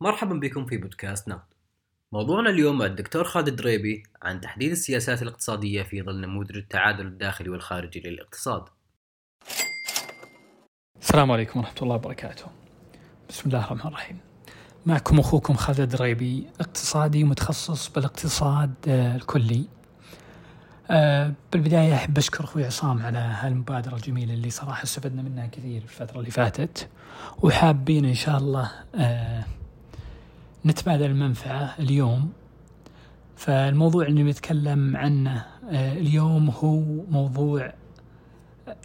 مرحبا بكم في بودكاست نقد. موضوعنا اليوم مع الدكتور خالد دريبي عن تحديد السياسات الاقتصادية في ظل نموذج التعادل الداخلي والخارجي للاقتصاد. السلام عليكم ورحمة الله وبركاته. بسم الله الرحمن الرحيم. معكم أخوكم خالد دريبي اقتصادي متخصص بالاقتصاد آه، الكلي. آه، بالبداية أحب أشكر أخوي عصام على هالمبادرة الجميلة اللي صراحة استفدنا منها كثير الفترة اللي فاتت وحابين إن شاء الله آه، نتبادل المنفعة اليوم. فالموضوع اللي نتكلم عنه آه، اليوم هو موضوع آه،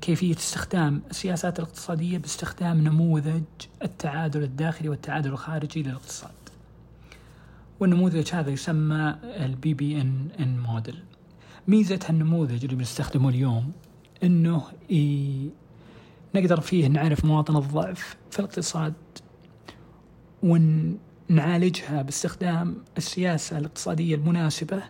كيفية استخدام السياسات الاقتصادية باستخدام نموذج التعادل الداخلي والتعادل الخارجي للاقتصاد. والنموذج هذا يسمى ال BB-NN model ميزة هالنموذج اللي بنستخدمه اليوم إنه نقدر فيه نعرف مواطن الضعف في الاقتصاد. ونعالجها باستخدام السياسة الاقتصادية المناسبة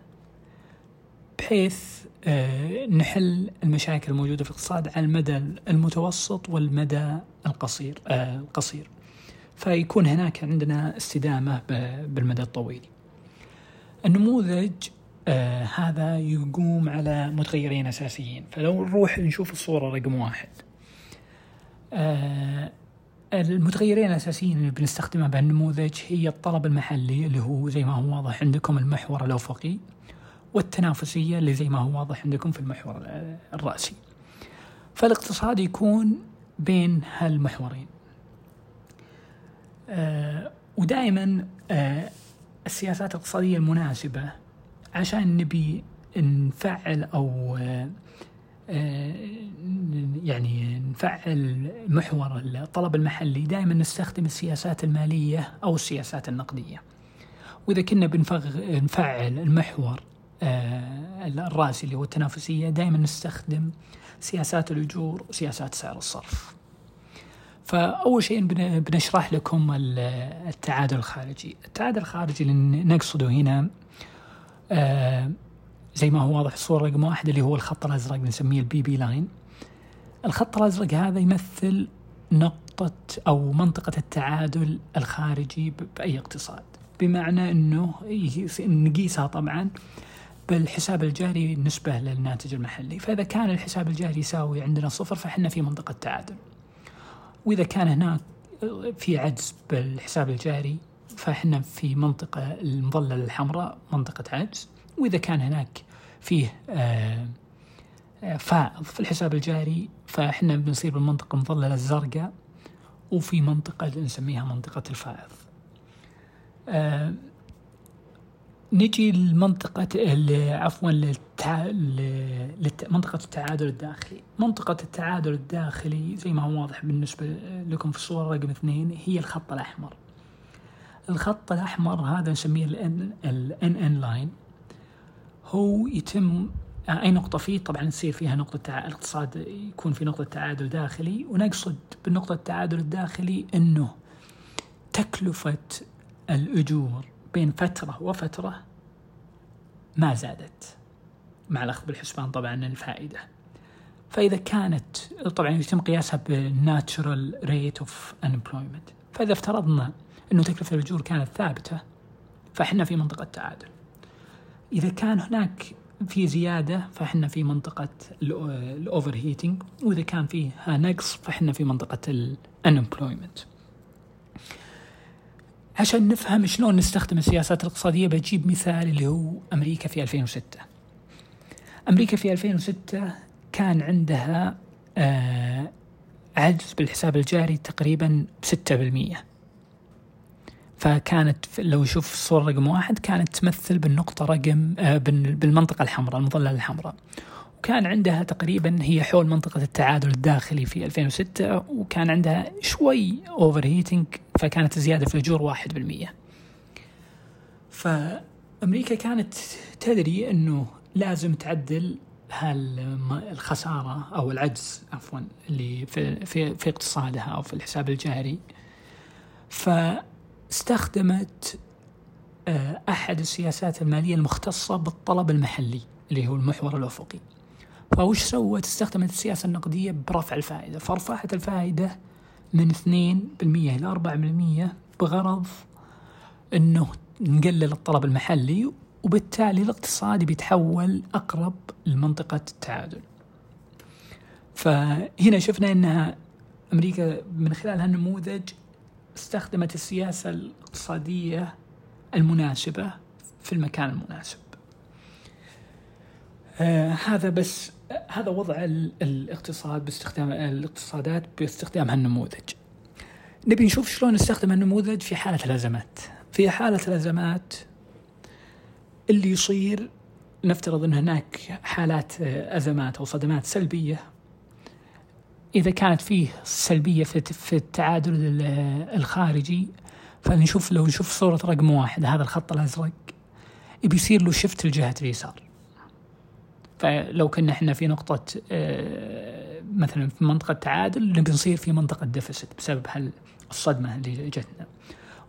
بحيث آه، نحل المشاكل الموجودة في الاقتصاد على المدى المتوسط والمدى القصير آه، القصير. فيكون هناك عندنا استدامة بالمدى الطويل. النموذج آه هذا يقوم على متغيرين أساسيين. فلو نروح نشوف الصورة رقم واحد. المتغيرين الأساسيين اللي بنستخدمها بهالنموذج هي الطلب المحلي اللي هو زي ما هو واضح عندكم المحور الأفقي والتنافسية اللي زي ما هو واضح عندكم في المحور الرأسي. فالاقتصاد يكون بين هالمحورين. آه ودائما آه السياسات الاقتصادية المناسبة عشان نبي نفعل آه آه، يعني نفعل محور الطلب المحلي. دائما نستخدم السياسات المالية أو السياسات النقدية. وإذا كنا بنفعل المحور آه، الرأسي اللي هو التنافسية دائما نستخدم سياسات الأجور وسياسات سعر الصرف. فأول شيء بنشرح لكم التعادل الخارجي. التعادل الخارجي اللي نقصده هنا آه، زي ما هو واضح في الصورة رقم واحد اللي هو الخط الأزرق بنسميه ال BB line الخط الأزرق هذا يمثل نقطة أو منطقة التعادل الخارجي بأي اقتصاد. بمعنى أنه نقيسها طبعا بالحساب الجاري نسبة للناتج المحلي. فإذا كان الحساب الجاري يساوي عندنا صفر فإحنا في منطقة تعادل. وإذا كان هناك في عجز بالحساب الجاري فإحنا في منطقة المظللة الحمراء منطقة عجز. وإذا كان هناك فيه آه، آه، فائض في الحساب الجاري فإحنا بنصير بالمنطقة المظللة الزرقاء وفي منطقة نسميها منطقة الفائض. آه، نجي لمنطقة عفوا للتع... منطقة التعادل الداخلي. منطقة التعادل الداخلي زي ما هو واضح بالنسبة لكم في الصورة رقم اثنين هي الخط الأحمر. الخط الأحمر هذا نسميه ال NN لاين هو يتم أي نقطة فيه طبعا تصير فيها نقطة تع... الاقتصاد يكون في نقطة تعادل داخلي ونقصد بالنقطة التعادل الداخلي إنه تكلفة الأجور بين فترة وفترة ما زادت مع الأخذ بالحسبان طبعا الفائدة. فإذا كانت طبعا يتم قياسها بال natural rate of unemployment. فإذا افترضنا إنه تكلفة الأجور كانت ثابتة فإحنا في منطقة تعادل. إذا كان هناك في زيادة فإحنا في منطقة ال overheating وإذا كان فيها نقص فإحنا في منطقة ال unemployment عشان نفهم شلون نستخدم السياسات الاقتصادية بجيب مثال اللي هو أمريكا في 2006 أمريكا في 2006 كان عندها آه عجز بالحساب الجاري تقريبا فكانت لو يشوف الصورة رقم واحد كانت تمثل بالنقطة رقم آه، بالمنطقة الحمراء المظلة الحمراء. وكان عندها تقريبا هي حول منطقة التعادل الداخلي في 2006 وكان عندها شوي overheating فكانت الزيادة في الأجور واحد بالمية. فأمريكا كانت تدري أنه لازم تعدل هالخسارة أو العجز عفوا اللي في, في, في اقتصادها أو في الحساب الجاري. ف استخدمت آه، أحد السياسات المالية المختصة بالطلب المحلي اللي هو المحور الأفقي. فوش سوت؟ استخدمت السياسة النقدية برفع الفائدة. فرفعت الفائدة من 2% إلى 4% بغرض إنه نقلل الطلب المحلي وبالتالي الاقتصاد بيتحول أقرب لمنطقة التعادل. فهنا شفنا إنها أمريكا من خلال هالنموذج استخدمت السياسة الاقتصادية المناسبة في المكان المناسب. آه هذا بس هذا وضع الاقتصاد باستخدام الاقتصادات باستخدام هالنموذج. نبي نشوف شلون نستخدم النموذج في حالة الأزمات. في حالة الأزمات اللي يصير نفترض أن هناك حالات أزمات أو صدمات سلبية إذا كانت فيه سلبية في التعادل الخارجي فنشوف لو نشوف صورة رقم واحد هذا الخط الأزرق بيصير له shift لجهة اليسار. فلو كنا إحنا في نقطة آه، مثلا في منطقة تعادل نبي نصير في منطقة deficit بسبب الصدمة اللي جتنا.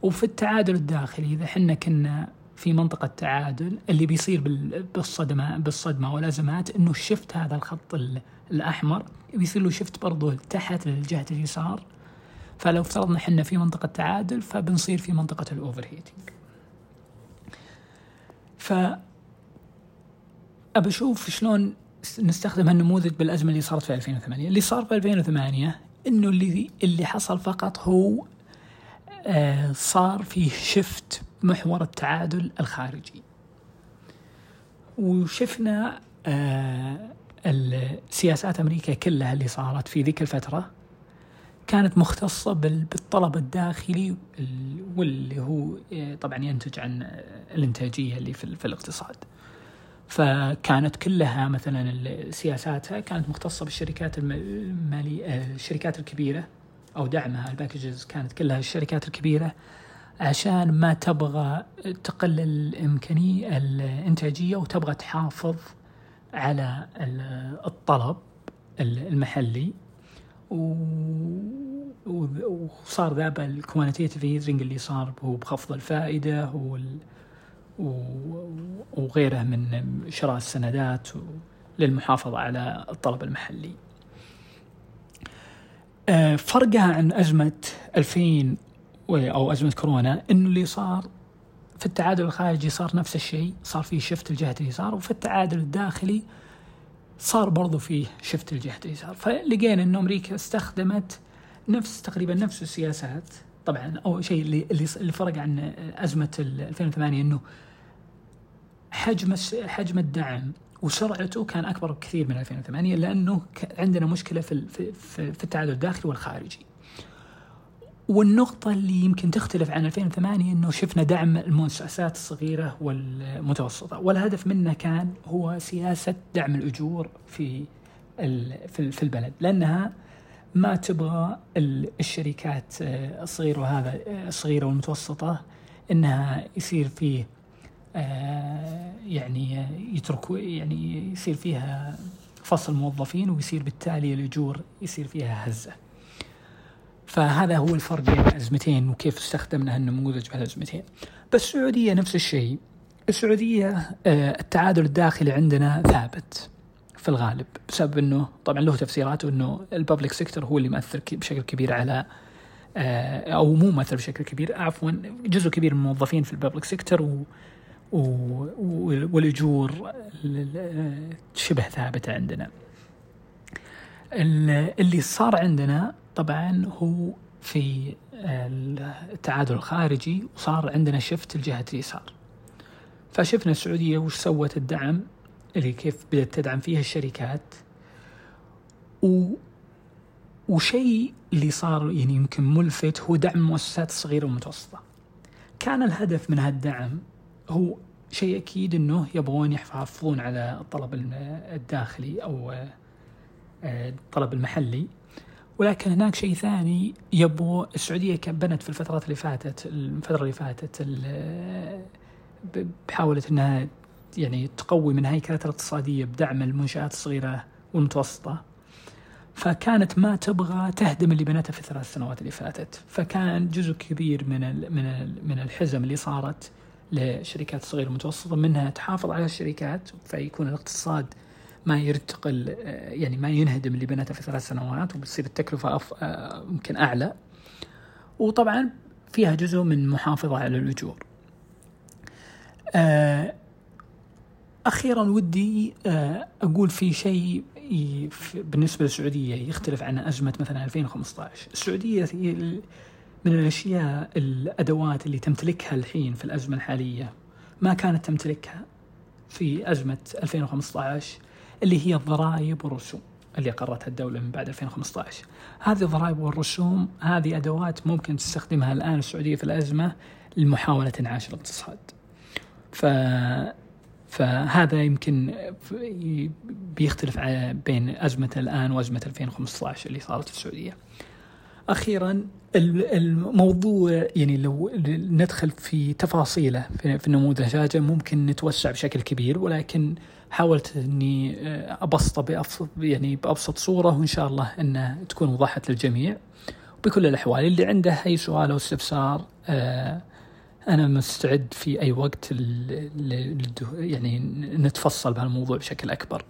وفي التعادل الداخلي إذا إحنا كنا في منطقة تعادل اللي بيصير بالصدمة بالصدمة والأزمات إنه ال shift هذا الخط الأحمر. بيصير له shift برضه تحت لجهة اليسار. فلو افترضنا إحنا في منطقة تعادل فبنصير في منطقة ال overheating ف أبى أشوف شلون نستخدم هالنموذج بالأزمة اللي صارت في 2008 اللي صار في 2008 إنه اللي اللي حصل فقط هو آه صار في شفت محور التعادل الخارجي. وشفنا آه السياسات أمريكا كلها اللي صارت في ذيك الفترة كانت مختصة بالطلب الداخلي واللي هو آه، طبعا ينتج عن الإنتاجية اللي في, في الاقتصاد. فكانت كلها مثلا سياساتها كانت مختصة بالشركات المالية آه، الشركات الكبيرة أو دعمها الباكجز كانت كلها الشركات الكبيرة عشان ما تبغى تقلل الإمكانية الإنتاجية وتبغى تحافظ على الطلب المحلي وصار ذا ال quantitative easing اللي صار هو بخفض الفائدة وغيره من شراء السندات للمحافظة على الطلب المحلي. آه، فرقها عن أزمة 2000 أو أزمة كورونا إنه اللي صار في التعادل الخارجي صار نفس الشيء صار في shift لجهه اليسار وفي التعادل الداخلي صار برضو فيه شفت لجهه اليسار فلقينا إنه أمريكا استخدمت نفس تقريبا نفس السياسات طبعا أول شيء اللي اللي فرق عن أزمة 2008 إنه حجم حجم الدعم وسرعته كان أكبر بكثير من 2008 لأنه عندنا مشكلة في في التعادل الداخلي والخارجي. والنقطة اللي يمكن تختلف عن 2008 إنه شفنا دعم المؤسسات الصغيرة والمتوسطة، والهدف منه كان هو سياسة دعم الأجور في في البلد، لأنها ما تبغى الشركات الصغيرة وهذا الصغيرة والمتوسطة إنها يصير فيه آه، يعني يتركوا يعني يصير فيها فصل موظفين ويصير بالتالي الأجور يصير فيها هزة. فهذا هو الفرق بين الأزمتين وكيف استخدمنا هالنموذج بهالازمتين. بس السعودية نفس الشيء. السعودية آه، التعادل الداخلي عندنا ثابت في الغالب بسبب إنه طبعا له تفسيراته إنه ال public sector هو اللي مؤثر بشكل كبير على آه، أو مو مؤثر بشكل كبير عفوا جزء كبير من الموظفين في ال public sector و والأجور شبه ثابتة عندنا. اللي صار عندنا طبعا هو في التعادل الخارجي وصار عندنا shift لجهة اليسار. فشفنا السعودية وش سوت الدعم اللي كيف بدأت تدعم فيها الشركات و وشيء اللي صار يعني يمكن ملفت هو دعم المؤسسات الصغيره والمتوسطه. كان الهدف من هالدعم هو شيء أكيد إنه يبغون يحافظون على الطلب الداخلي أو آه، الطلب المحلي ولكن هناك شيء ثاني يبغوا السعودية بنت في الفترات اللي فاتت الفترة اللي فاتت حاولت إنها يعني تقوي من هيكلتها الاقتصادية بدعم المنشآت الصغيرة والمتوسطة. فكانت ما تبغى تهدم اللي بنته في الثلاث سنوات اللي فاتت. فكان جزء كبير من من من الحزم اللي صارت للشركات الصغيرة والمتوسطة منها تحافظ على الشركات فيكون الاقتصاد ما يرتقل يعني ما ينهدم اللي بنته في ثلاث سنوات وبتصير التكلفة أف... يمكن أعلى. وطبعا فيها جزء من محافظة على الأجور. آه، أخيرا ودي آه، أقول في شيء بالنسبة للسعودية يختلف عن أزمة مثلا 2015 السعودية من الأشياء الأدوات اللي تمتلكها الحين في الأزمة الحالية. ما كانت تمتلكها في أزمة 2015 اللي هي الضرائب والرسوم اللي أقرتها الدولة من بعد 2015 هذه الضرائب والرسوم هذه أدوات ممكن تستخدمها الآن السعودية في الأزمة لمحاولة إنعاش الاقتصاد. ف فهذا يمكن بيختلف بين أزمة الآن وأزمة 2015 اللي صارت في السعودية. أخيرا الموضوع يعني لو ندخل في تفاصيله في النموذج ممكن نتوسع بشكل كبير ولكن حاولت إني أبسطه بأبسط يعني بأبسط صورة وإن شاء الله إنها تكون وضحت للجميع بكل الأحوال اللي عنده أي سؤال أو استفسار آه، أنا مستعد في أي وقت يعني نتفصل بهالموضوع بشكل أكبر.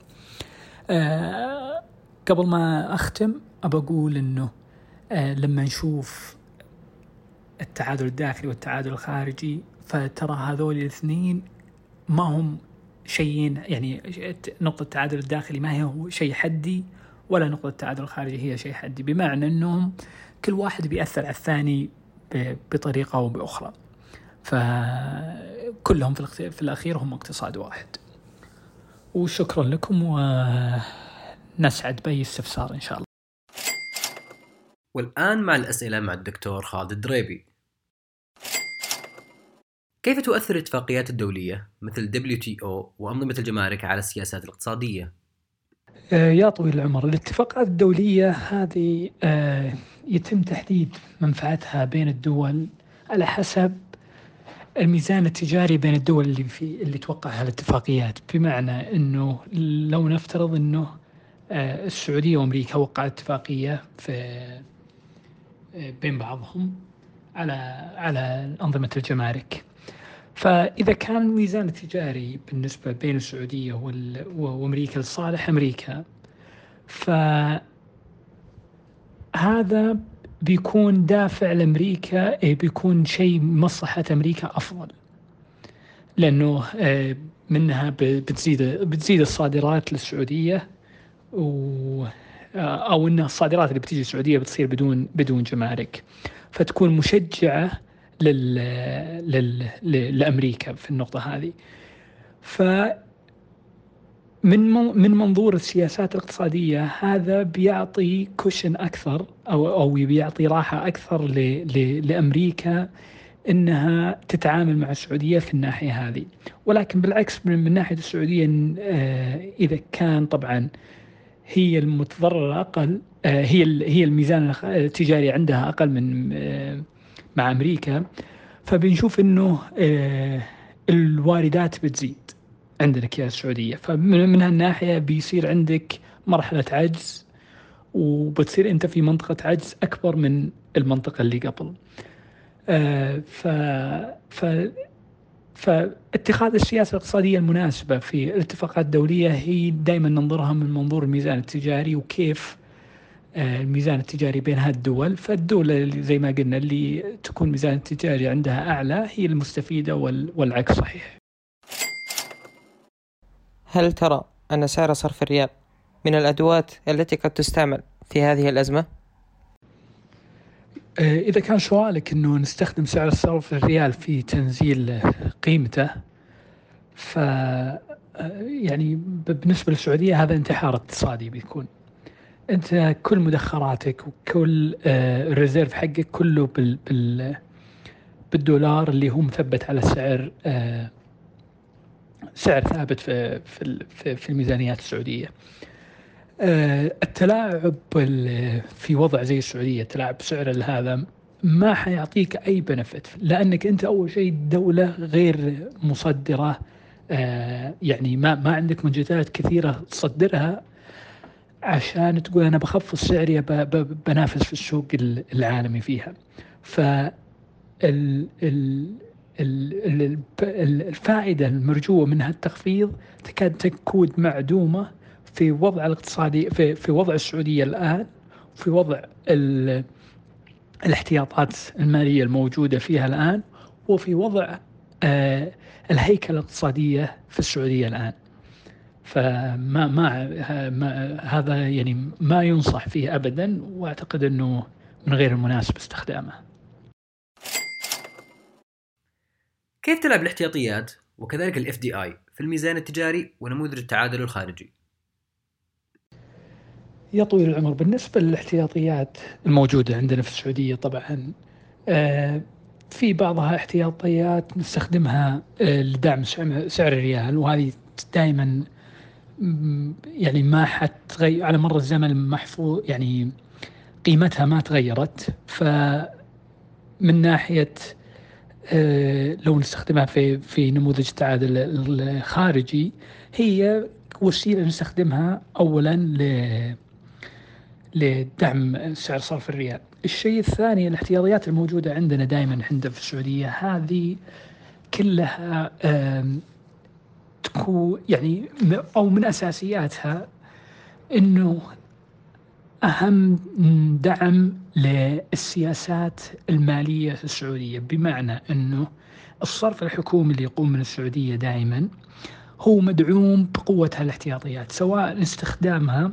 آه، قبل ما أختم ابى أقول إنه آه، لما نشوف التعادل الداخلي والتعادل الخارجي فترى هذول الاثنين ما هم شيئين يعني نقطة التعادل الداخلي ما هي شيء حدي ولا نقطة التعادل الخارجي هي شيء حدي بمعنى أنهم كل واحد بيأثر على الثاني بطريقة أو بأخرى. فكلهم في الأخير هم اقتصاد واحد. وشكرا لكم ونسعد بأي استفسار إن شاء الله. والآن مع الأسئلة مع الدكتور خالد الدريبي كيف تؤثر الاتفاقيات الدولية مثل WTO وأنظمة الجمارك على السياسات الاقتصادية؟ آه، يا طويل العمر الاتفاقات الدولية هذه آه، يتم تحديد منفعتها بين الدول على حسب الميزان التجاري بين الدول اللي في اللي توقعها الاتفاقيات بمعنى إنه لو نفترض إنه آه، السعودية وأمريكا وقعت اتفاقية في بين بعضهم على على أنظمة الجمارك فإذا كان الميزان التجاري بالنسبة بين السعودية وأمريكا لصالح أمريكا فهذا بيكون دافع لأمريكا إيه، بيكون شيء مصلحة أمريكا أفضل. لأنه آه، منها بتزيد بتزيد الصادرات للسعودية و آه، أو ان الصادرات اللي بتيجي السعوديه بتصير بدون بدون جمارك. فتكون مشجعة لل... لل... لأمريكا في النقطة هذه. ف من من منظور السياسات الاقتصادية هذا بيعطي كوشن أكثر أو أو بيعطي راحة أكثر ل... ل... لأمريكا إنها تتعامل مع السعودية في الناحية هذه. ولكن بالعكس من, من ناحية السعودية آه، إذا كان طبعا هي المتضررة أقل آه، هي هي الميزان التجاري عندها أقل من آه، مع أمريكا فبنشوف إنه آه، الواردات بتزيد عندك يا السعودية. فمن هالناحية بيصير عندك مرحلة عجز وبتصير أنت في منطقة عجز أكبر من المنطقة اللي قبل. آه، ف ف فاتخاذ السياسة الاقتصادية المناسبة في الاتفاقات الدولية هي دائما ننظرها من منظور الميزان التجاري وكيف الميزان التجاري بين هذه الدول. فالدولة زي ما قلنا اللي تكون ميزان التجاري عندها أعلى هي المستفيدة والعكس صحيح. هل ترى أن سعر صرف الريال من الأدوات التي قد تستعمل في هذه الأزمة؟ آه، إذا كان سؤالك أنه نستخدم سعر صرف الريال في تنزيل قيمته ف آه، يعني بالنسبة للسعودية هذا انتحار اقتصادي بيكون. أنت كل مدخراتك وكل آه، الريزيرف حقك كله بال بال بالدولار اللي هو مثبت على سعر آه، سعر ثابت في في في الميزانيات السعودية. آه، التلاعب في وضع زي السعودية التلاعب بسعر هذا ما حيعطيك أي بنفت لأنك أنت أول شيء دولة غير مصدرة يعني ما ما عندك منتجات كثيرة تصدرها عشان تقول أنا بخفض سعري بنافس في السوق العالمي فيها. ف الفائدة المرجوة من هالتخفيض تكاد تكون معدومة في وضع الاقتصادي في, في وضع السعودية الآن في وضع الاحتياطات المالية الموجودة فيها الآن وفي وضع آه، الهيكلة الاقتصادية في السعودية الآن. فما ما, ما هذا يعني ما ينصح فيه ابدا وأعتقد أنه من غير المناسب استخدامه. كيف تلعب الاحتياطيات وكذلك الاف دي اي في الميزان التجاري ونموذج التعادل الخارجي؟ يا طويل العمر بالنسبة للاحتياطيات الموجودة عندنا في السعودية طبعا آه، في بعضها احتياطيات نستخدمها آه، لدعم سعر الريال وهذه دائما يعني ما حتغير على مر الزمن محفوظ يعني قيمتها ما تغيرت ف من ناحية آه، لو نستخدمها في في نموذج التعادل الخارجي هي وسيلة نستخدمها اولا ل لدعم سعر صرف الريال. الشيء الثاني الاحتياطيات الموجودة عندنا دائما عندنا في السعودية هذه كلها تكون يعني أو من أساسياتها إنه أهم دعم للسياسات المالية في السعودية بمعنى إنه الصرف الحكومي اللي يقوم من السعودية دائما هو مدعوم بقوة الاحتياطيات سواء استخدامها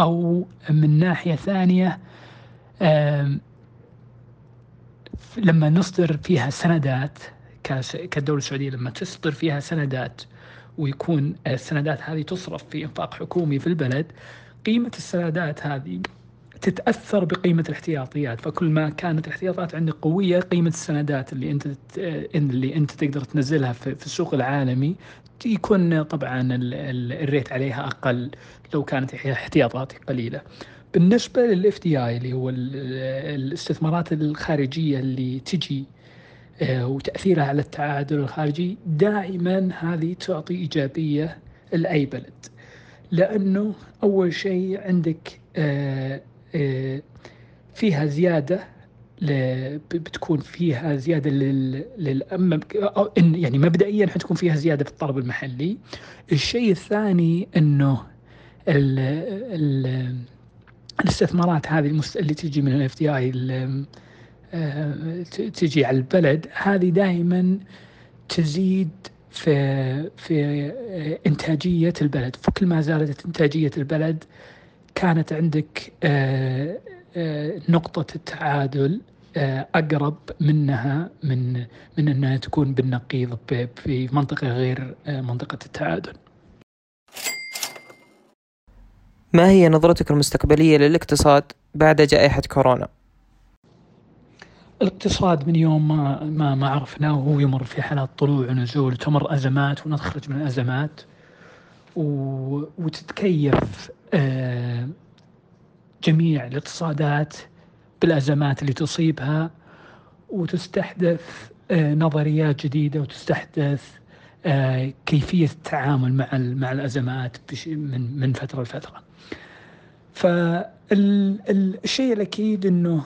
أو من ناحية ثانية لما نصدر فيها سندات كالدولة السعودية لما تصدر فيها سندات ويكون السندات هذه تصرف في إنفاق حكومي في البلد قيمة السندات هذه تتأثر بقيمة الاحتياطيات فكل ما كانت الاحتياطات عندك قوية قيمة السندات اللي أنت اللي أنت تقدر تنزلها في السوق العالمي يكون طبعا الريت عليها أقل لو كانت احتياطاتك قليلة. بالنسبة للاف دي اي اللي هو الاستثمارات الخارجية اللي تجي وتأثيرها على التعادل الخارجي دائما هذه تعطي إيجابية لأي بلد. لأنه أول شيء عندك آه، آه، فيها زيادة بتكون فيها زيادة لل يعني مبدئيا حتكون فيها زيادة في الطلب المحلي. الشيء الثاني أنه ال ال الاستثمارات هذه اللي تجي من الاف دي اي آه، تجي على البلد هذه دائما تزيد في في آه، إنتاجية البلد فكل ما زادت إنتاجية البلد كانت عندك آه، نقطة التعادل أقرب منها من من أنها تكون بالنقيض في منطقة غير منطقة التعادل. ما هي نظرتك المستقبلية للاقتصاد بعد جائحة كورونا؟ الاقتصاد من يوم ما ما, ما عرفناه وهو يمر في حالات طلوع ونزول تمر أزمات ونخرج من ازمات وتتكيف آه، جميع الاقتصادات بالأزمات اللي تصيبها وتستحدث آه، نظريات جديدة وتستحدث آه، كيفية التعامل مع مع الأزمات من من فترة لفترة. فالشيء الأكيد إنه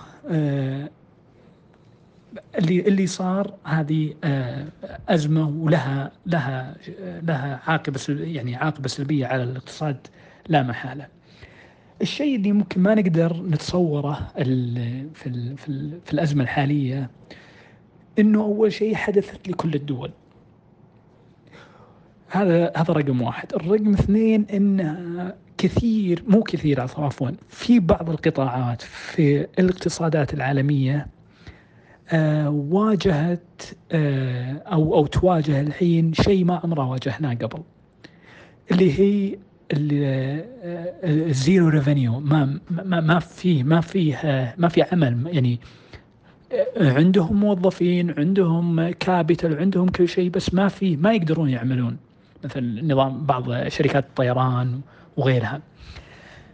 اللي اللي صار هذه آه، أزمة ولها لها لها عاقبة يعني عاقبة سلبية على الاقتصاد لا محالة. الشيء اللي ممكن ما نقدر نتصوره في في في الأزمة الحالية إنه أول شيء حدثت لكل الدول. هذا هذا رقم واحد، الرقم اثنين إن كثير مو كثير عفوا في بعض القطاعات في الاقتصادات العالمية واجهت آه، أو أو تواجه الحين شيء ما عمره واجهناه قبل اللي هي آه، ال zero revenue ما ما ما فيه ما فيه ما في عمل. يعني عندهم موظفين عندهم capital عندهم كل شيء بس ما في ما يقدرون يعملون. مثل نظام بعض شركات الطيران وغيرها.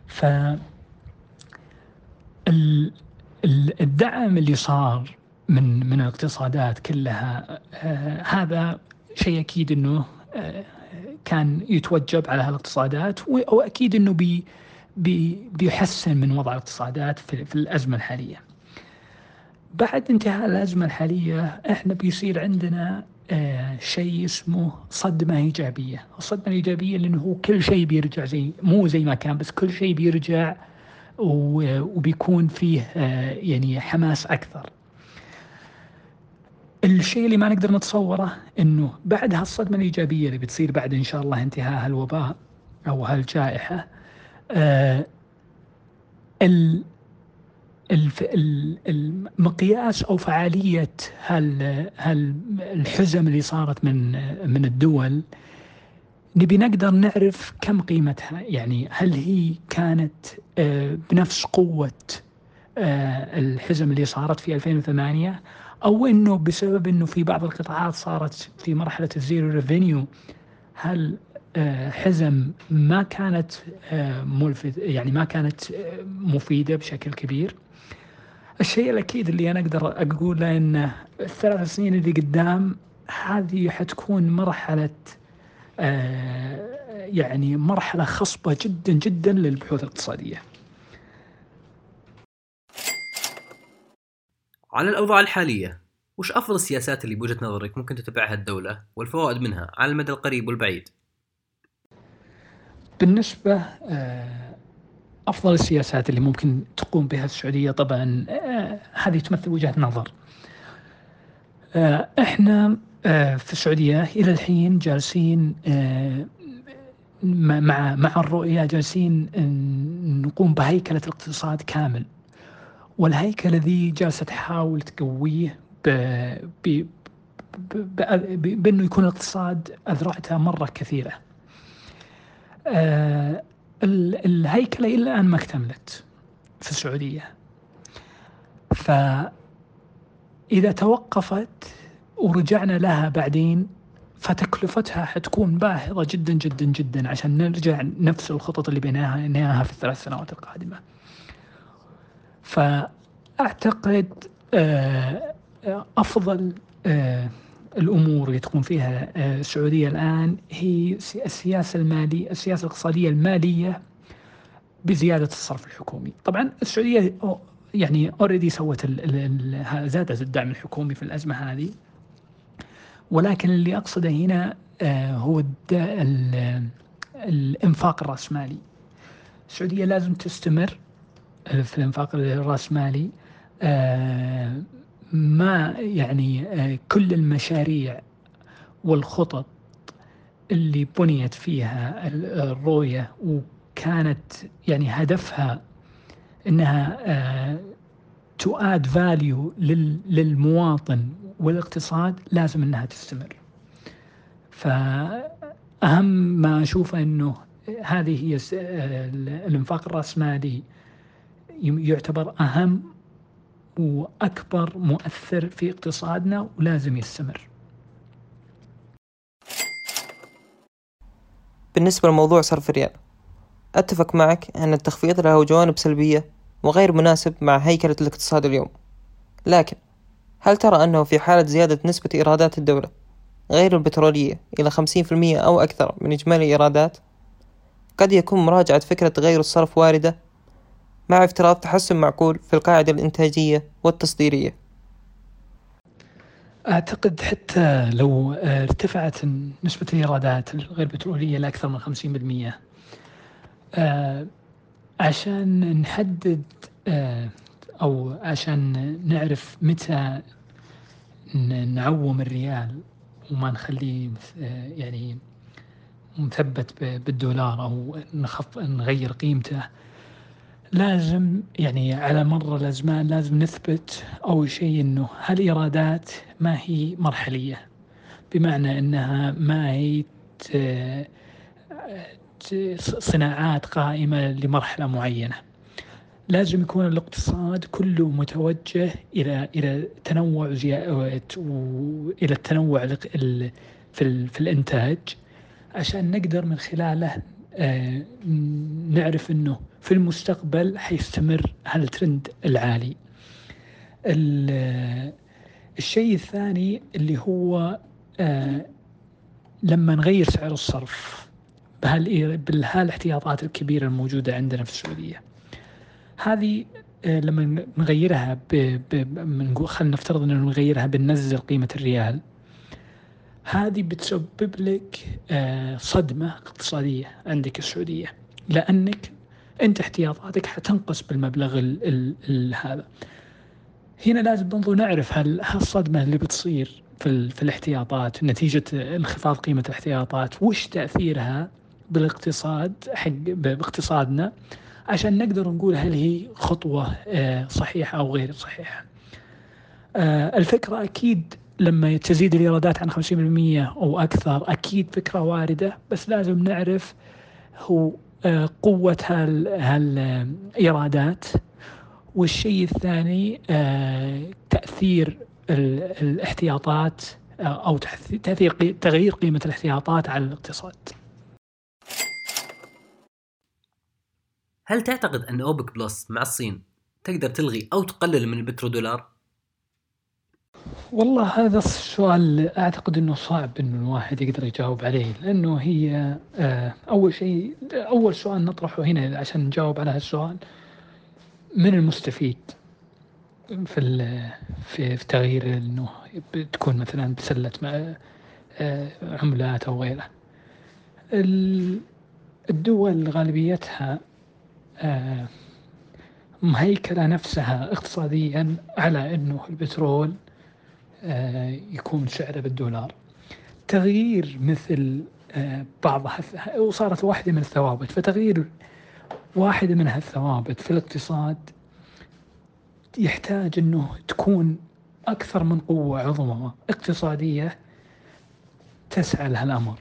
ف الدعم اللي صار من من الاقتصادات كلها. آه هذا شيء أكيد إنه آه كان يتوجب على هالاقتصادات واكيد إنه بي بي بيحسن من وضع الاقتصادات في, في الأزمة الحالية. بعد انتهاء الأزمة الحالية إحنا بيصير عندنا آه شيء اسمه صدمة إيجابية، الصدمة الإيجابية لأنه هو كل شيء بيرجع زي مو زي ما كان بس كل شيء بيرجع وبيكون فيه يعني حماس أكثر. الشيء اللي ما نقدر نتصوره إنه بعد هالصدمة الإيجابية اللي بتصير بعد إن شاء الله انتهاء هالوباء أو هالجائحة آه المقياس أو فعالية هال الحزم اللي صارت من من الدول نبي نقدر نعرف كم قيمتها. يعني هل هي كانت آه، بنفس قوة آه، الحزم اللي صارت في 2008 أو إنه بسبب إنه في بعض القطاعات صارت في مرحلة ال zero revenue هل آه، حزم ما كانت آه، ملفت يعني ما كانت آه، مفيدة بشكل كبير. الشيء الأكيد اللي أنا أقدر أقوله انه الثلاث سنين اللي قدام هذه حتكون مرحلة يعني مرحلة خصبة جدا جدا للبحوث الاقتصادية. على الأوضاع الحالية وش أفضل السياسات اللي بوجهة نظرك ممكن تتبعها الدولة والفوائد منها على المدى القريب والبعيد؟ بالنسبة آه، أفضل السياسات اللي ممكن تقوم بها السعودية طبعا آه، هذه تمثل وجهة نظر آه، إحنا في السعودية إلى الحين جالسين مع مع الرؤية جالسين نقوم بهيكلة الاقتصاد كامل والهيكلة ذي جالسة تحاول تقويه بأنه يكون الاقتصاد أذرعته مرة كثيرة. آه الهيكلة إلى الآن ما اكتملت في السعودية. فإذا توقفت ورجعنا لها بعدين فتكلفتها حتكون باهظة جدا جدا جدا عشان نرجع نفس الخطط اللي بناها في الثلاث سنوات القادمة. فأعتقد آه، أفضل آه، الأمور اللي تقوم فيها آه، السعودية الآن هي السياسة المالية السياسة الاقتصادية المالية بزيادة الصرف الحكومي. طبعا السعودية يعني اوريدي سوت زادت الدعم الحكومي في الأزمة هذه. ولكن اللي أقصده هنا هو الإنفاق الرأسمالي. السعودية لازم تستمر في الانفاق الراسمالي آه، ما يعني آه، كل المشاريع والخطط اللي بنيت فيها الرؤية وكانت يعني هدفها إنها to add value للمواطن والاقتصاد لازم إنها تستمر. فأهم ما أشوفه إنه هذه هي الانفاق الراسمالي يعتبر أهم وأكبر مؤثر في اقتصادنا ولازم يستمر. بالنسبة لموضوع صرف الريال أتفق معك أن التخفيض له جوانب سلبية وغير مناسب مع هيكلة الاقتصاد اليوم. لكن هل ترى أنه في حالة زيادة نسبة إيرادات الدولة غير البترولية إلى خمسين في المية أو أكثر من إجمالي الإيرادات قد يكون مراجعة فكرة تغير الصرف واردة مع افتراض تحسن معقول في القاعدة الإنتاجية والتصديرية. أعتقد حتى لو ارتفعت نسبة الإيرادات الغير بترولية لأكثر من 50% آه، عشان نحدد آه، أو عشان نعرف متى نعوم الريال وما نخليه آه، يعني مثبت بالدولار أو نخف نغير قيمته. لازم يعني على مر الأزمان لازم نثبت أول شيء أنه هالإيرادات ما هي مرحلية بمعنى أنها ما هي صناعات قائمة لمرحلة معينة. لازم يكون الاقتصاد كله متوجه إلى إلى تنوع وإلى التنوع في في الإنتاج عشان نقدر من خلاله نعرف إنه في المستقبل حيستمر هالترند العالي. الشيء الثاني اللي هو آه، لما نغير سعر الصرف بهالاحتياطات الكبيرة الموجودة عندنا في السعودية. هذه آه، لما نغيرها خلينا نفترض إنه نغيرها بننزل قيمة الريال. هذه بتسبب لك صدمة اقتصادية عندك السعودية لأنك أنت احتياطاتك حتنقص بالمبلغ ال ال ال هذا. هنا لازم برضو نعرف هل هالصدمة اللي بتصير في, في الاحتياطات نتيجة انخفاض قيمة الاحتياطات وش تأثيرها بالاقتصاد حق باقتصادنا؟ عشان نقدر نقول هل هي خطوة آه، صحيحة أو غير صحيحة. آه، الفكرة أكيد لما تزيد الإيرادات عن 50% أو أكثر أكيد فكرة واردة بس لازم نعرف هو آه، قوة هالإيرادات والشيء الثاني تأثير الاحتياطات أو تأثير تغيير قيمة الاحتياطات على الاقتصاد هل تعتقد أن أوبك بلس مع الصين تقدر تلغي أو تقلل من البترودولار؟ والله هذا السؤال أعتقد أنه صعب أنه الواحد يقدر يجاوب عليه لأنه هي آه، أول شيء أول سؤال نطرحه هنا عشان نجاوب على هالسؤال من المستفيد في في, في تغيير إنه بتكون مثلا بسلة آه، عملات أو غيره؟ الدول غالبيتها آه، مهيكلة نفسها اقتصاديا على أنه البترول يكون سعره بالدولار. تغيير مثل آه، بعضها وصارت واحدة من الثوابت. فتغيير واحدة من هالثوابت في الاقتصاد يحتاج أنه تكون أكثر من قوة عظمى اقتصادية تسعى لهالأمر.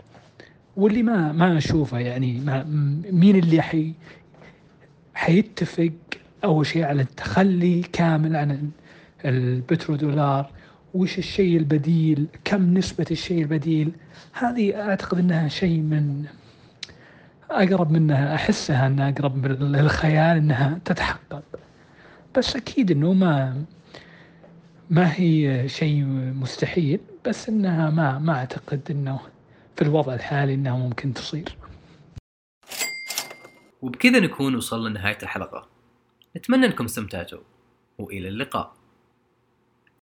واللي ما ما أشوفه يعني ما مين اللي حي حيتفق أول شيء على التخلي كامل عن البترودولار وش الشيء البديل؟ كم نسبة الشيء البديل؟ هذه أعتقد أنها شيء من أقرب منها أحسها أنها أقرب للخيال أنها تتحقق. بس أكيد أنه ما ما هي شيء مستحيل بس أنها ما ما أعتقد أنه في الوضع الحالي أنها ممكن تصير. وبكذا نكون وصلنا لنهاية الحلقة. نتمنى أنكم استمتعتوا وإلى اللقاء.